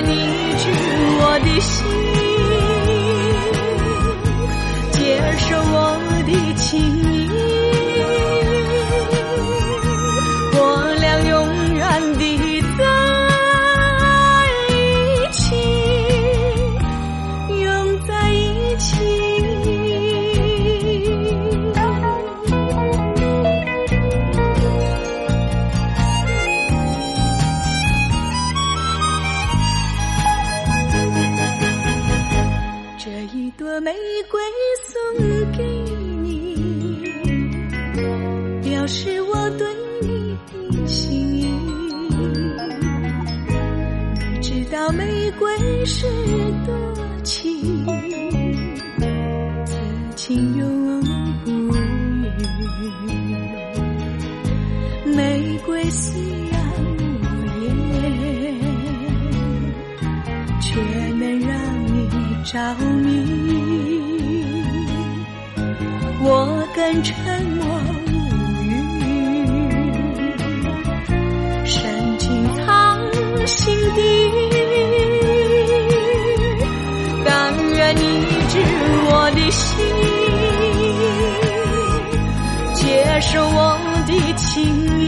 你知我的心，玫瑰虽然无言。却能让你着迷。我更沉默无语，深情藏心底。但愿你知我的心，接受我的情意。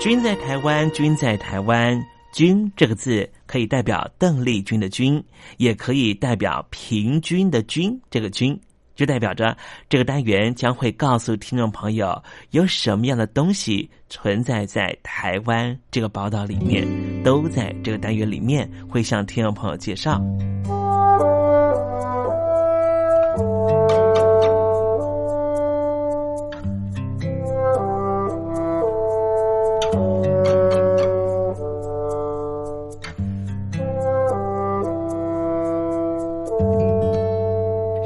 君在台湾，君在台湾，君这个字可以代表邓丽君的君，也可以代表平均的均。这个均就代表着这个单元将会告诉听众朋友有什么样的东西存在在台湾这个宝岛里面，都在这个单元里面会向听众朋友介绍。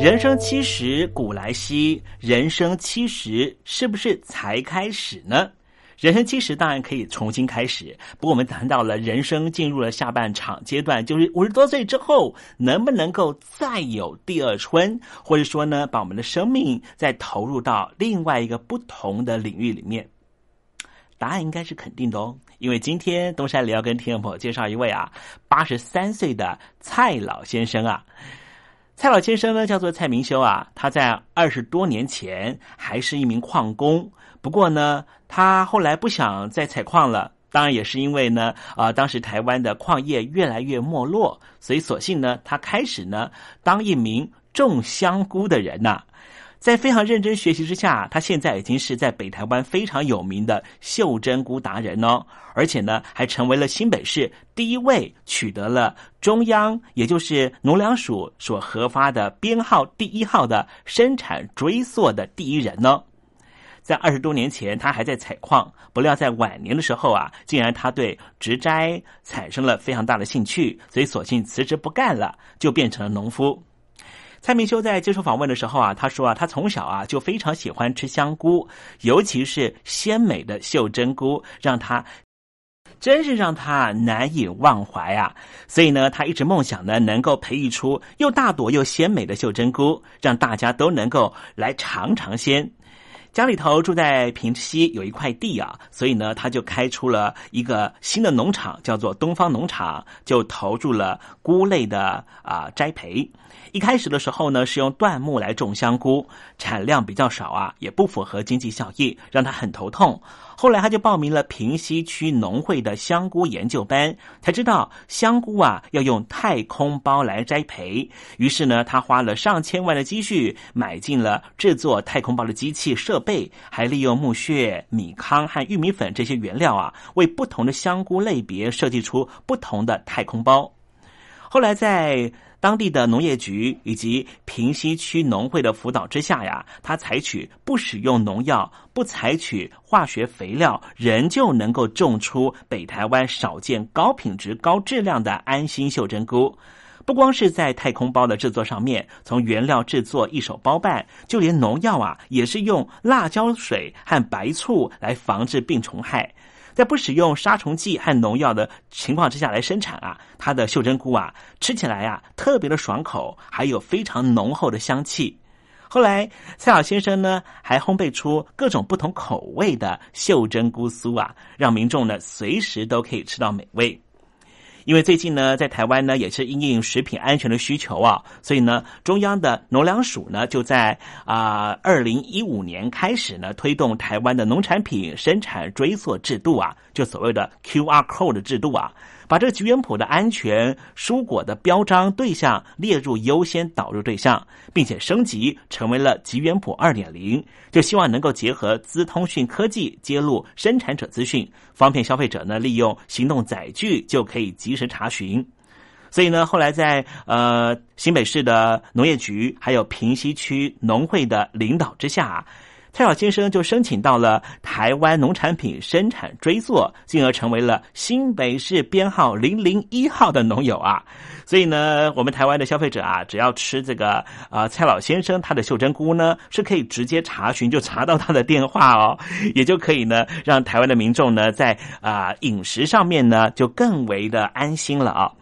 人生七十古来稀，人生七十是不是才开始呢？人生七十当然可以重新开始，不过我们谈到了人生进入了下半场阶段，就是五十多岁之后，能不能够再有第二春，或者说呢，把我们的生命再投入到另外一个不同的领域里面？答案应该是肯定的哦，因为今天东山里要跟听众朋友介绍一位啊，八十三岁的蔡老先生啊。蔡老先生呢，叫做蔡明修啊。他在二十多年前还是一名矿工，不过呢，他后来不想再采矿了。当然也是因为呢，啊，当时台湾的矿业越来越没落，所以索性呢，他开始呢当一名种香菇的人呐。在非常认真学习之下，他现在已经是在北台湾非常有名的袖珍菇达人哦，而且呢，还成为了新北市第一位取得了中央，也就是农粮署所核发的编号第一号的生产追溯的第一人呢。在二十多年前，他还在采矿，不料在晚年的时候啊，竟然他对植栽产生了非常大的兴趣，所以索性辞职不干了，就变成了农夫。蔡明修在接受访问的时候啊，他说啊，他从小啊就非常喜欢吃香菇，尤其是鲜美的袖珍菇，让他真是让他难以忘怀啊。所以呢，他一直梦想呢，能够培育出又大朵又鲜美的袖珍菇，让大家都能够来尝尝鲜。家里头住在平西有一块地啊，所以呢，他就开出了一个新的农场，叫做东方农场，就投入了菇类的啊栽培。一开始的时候呢，是用椴木来种香菇，产量比较少啊，也不符合经济效益，让他很头痛。后来他就报名了平西区农会的香菇研究班，才知道香菇啊要用太空包来栽培。于是呢，他花了上千万的积蓄，买进了制作太空包的机器设备，贝还利用木屑、米糠和玉米粉这些原料啊，为不同的香菇类别设计出不同的太空包。后来在当地的农业局以及平西区农会的辅导之下呀，他采取不使用农药、不采取化学肥料，仍旧能够种出北台湾少见高品质、高质量的安心袖珍菇。不光是在太空包的制作上面，从原料制作一手包办，就连农药啊，也是用辣椒水和白醋来防治病虫害。在不使用杀虫剂和农药的情况之下来生产啊，它的袖珍菇啊，吃起来啊特别的爽口，还有非常浓厚的香气。后来蔡老先生呢，还烘焙出各种不同口味的袖珍菇酥啊，让民众呢随时都可以吃到美味。因为最近呢，在台湾呢也是因应食品安全的需求啊，所以呢，中央的农粮署呢就在啊二零一五年开始呢推动台湾的农产品生产追溯制度啊，就所谓的 QR code 制度啊。把这个菊园谱的安全蔬果的标章对象列入优先导入对象，并且升级成为了菊园谱二点零，就希望能够结合资通讯科技揭露生产者资讯，方便消费者呢利用行动载具就可以及时查询。所以呢，后来在呃新北市的农业局还有平西区农会的领导之下。蔡老先生就申请到了台湾农产品生产追溯，进而成为了新北市编号零零一号的农友啊。所以呢，我们台湾的消费者啊，只要吃这个啊蔡老先生他的袖珍菇呢，是可以直接查询就查到他的电话哦，也就可以呢让台湾的民众呢在啊饮食上面呢就更为的安心了啊。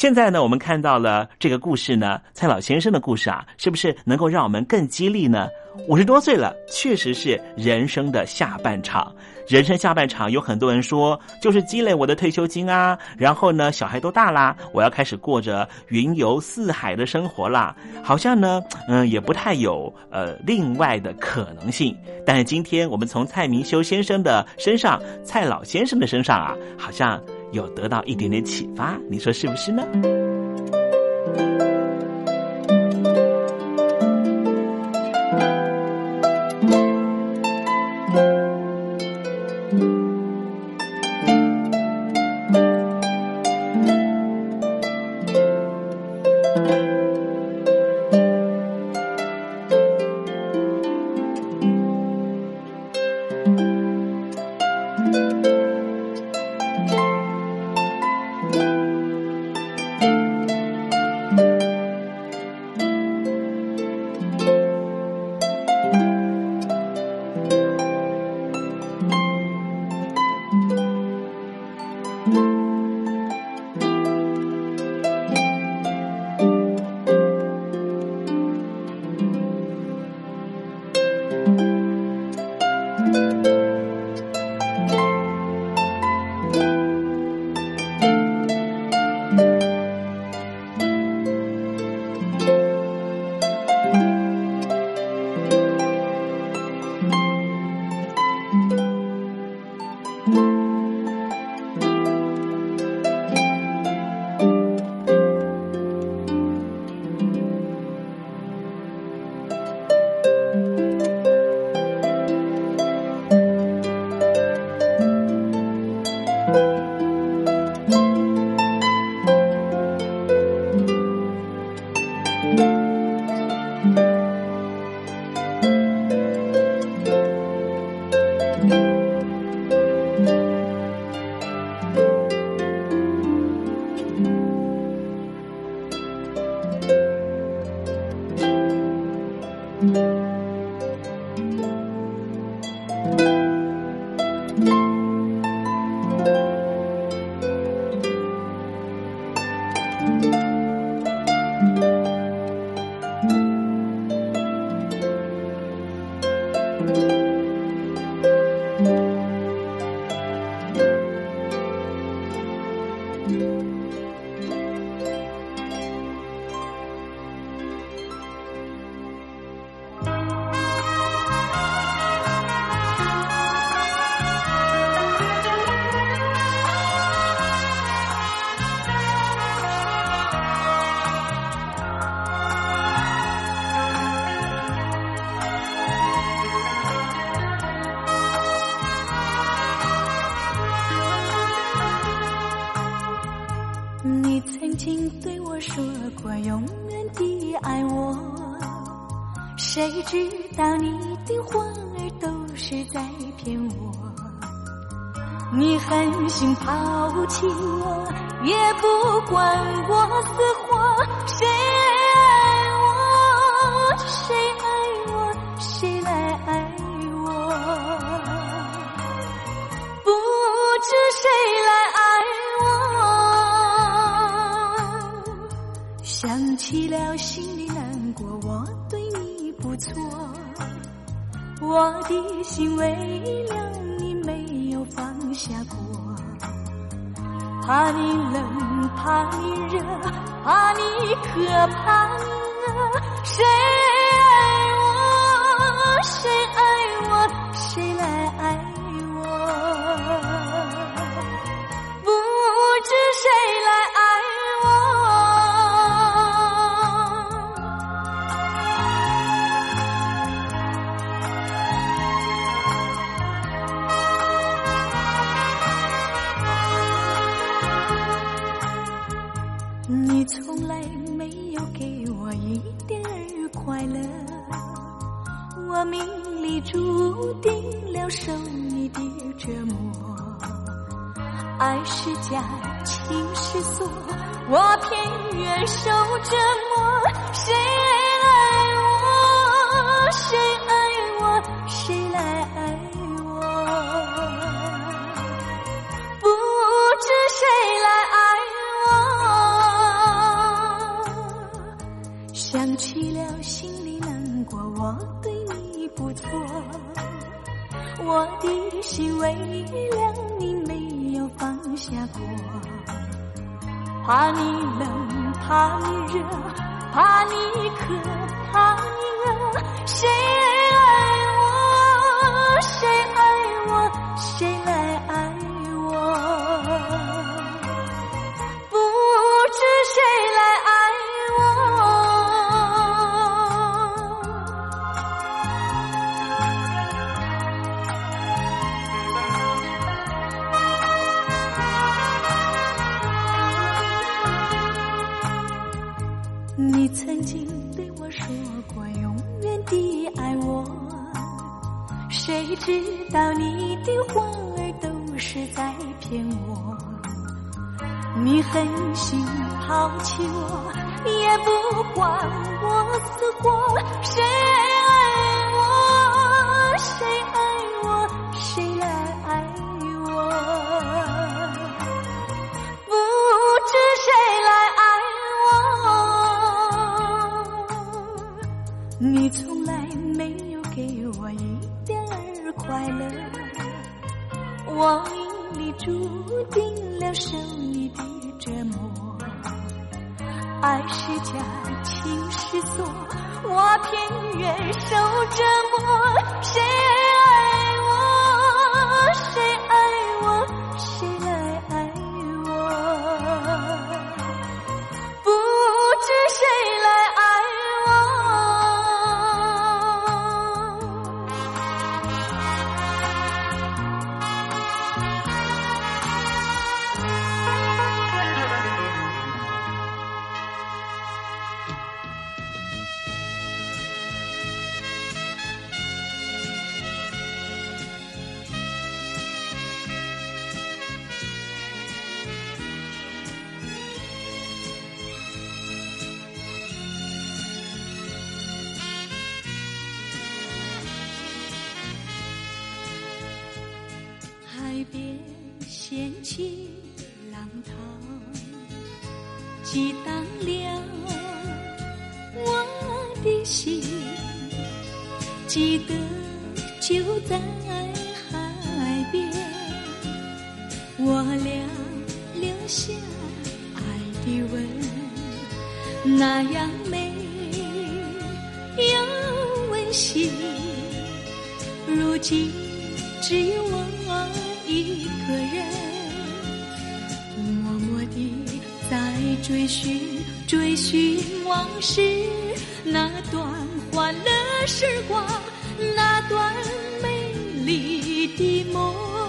现在呢，我们看到了这个故事呢，蔡老先生的故事啊，是不是能够让我们更激励呢？五十多岁了，确实是人生的下半场。人生下半场，有很多人说，就是积累我的退休金啊，然后呢，小孩都大啦，我要开始过着云游四海的生活啦。好像呢，嗯，也不太有呃另外的可能性。但是今天我们从蔡明修先生的身上，蔡老先生的身上啊，好像。有得到一点点启发，你说是不是呢？你狠心抛弃我也不管我死活谁爱我谁爱我谁来爱我。不知谁来爱我想起了心里难过我对你不错。我的心为了下过，怕你冷，怕你热，怕你渴，怕你饿，谁？是假，情是锁，我偏愿受折磨。谁爱我？谁爱我？谁来爱我？不知谁来爱我。想起了，心里难过。我对你不错，我的心为你过。怕你冷，怕你热，怕你渴，怕定了受你的折磨。爱是假，情是锁，我偏愿受折磨。谁时光，那段美丽的梦。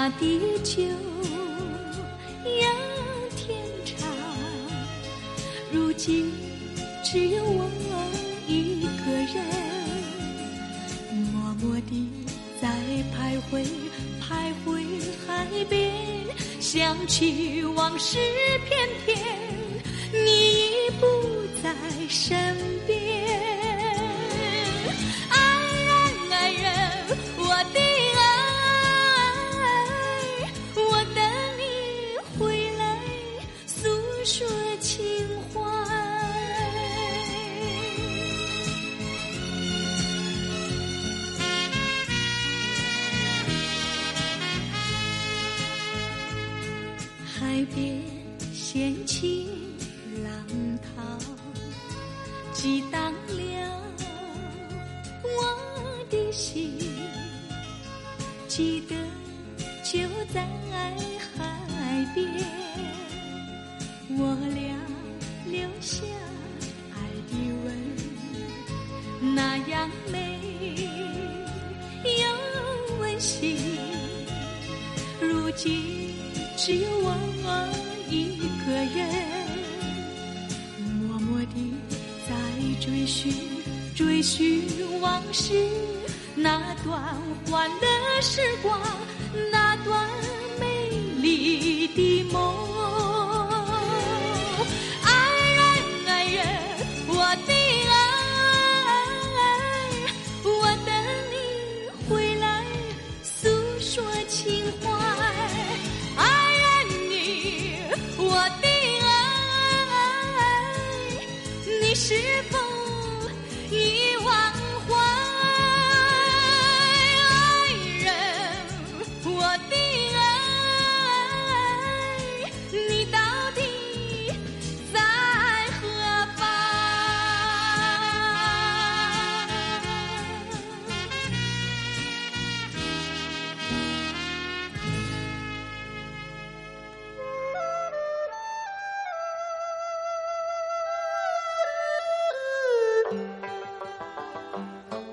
那地久要天长。如今只有我一个人，默默地在徘徊徘徊海边，想起往事片片，你已不在身边。我俩留下爱的吻，那样美又温馨。如今。只有我一个人，默默地在追寻，追寻往事那段欢乐时光，那段美丽的梦。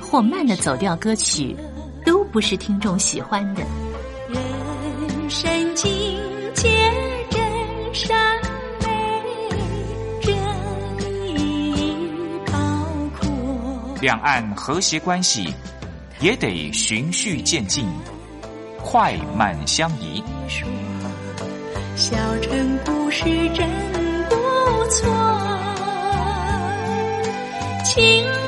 或慢的走调歌曲，都不是听众喜欢的。人生境界真善美，真意包括。两岸和谐关系也得循序渐进，快慢相宜。小城故事真不错，情。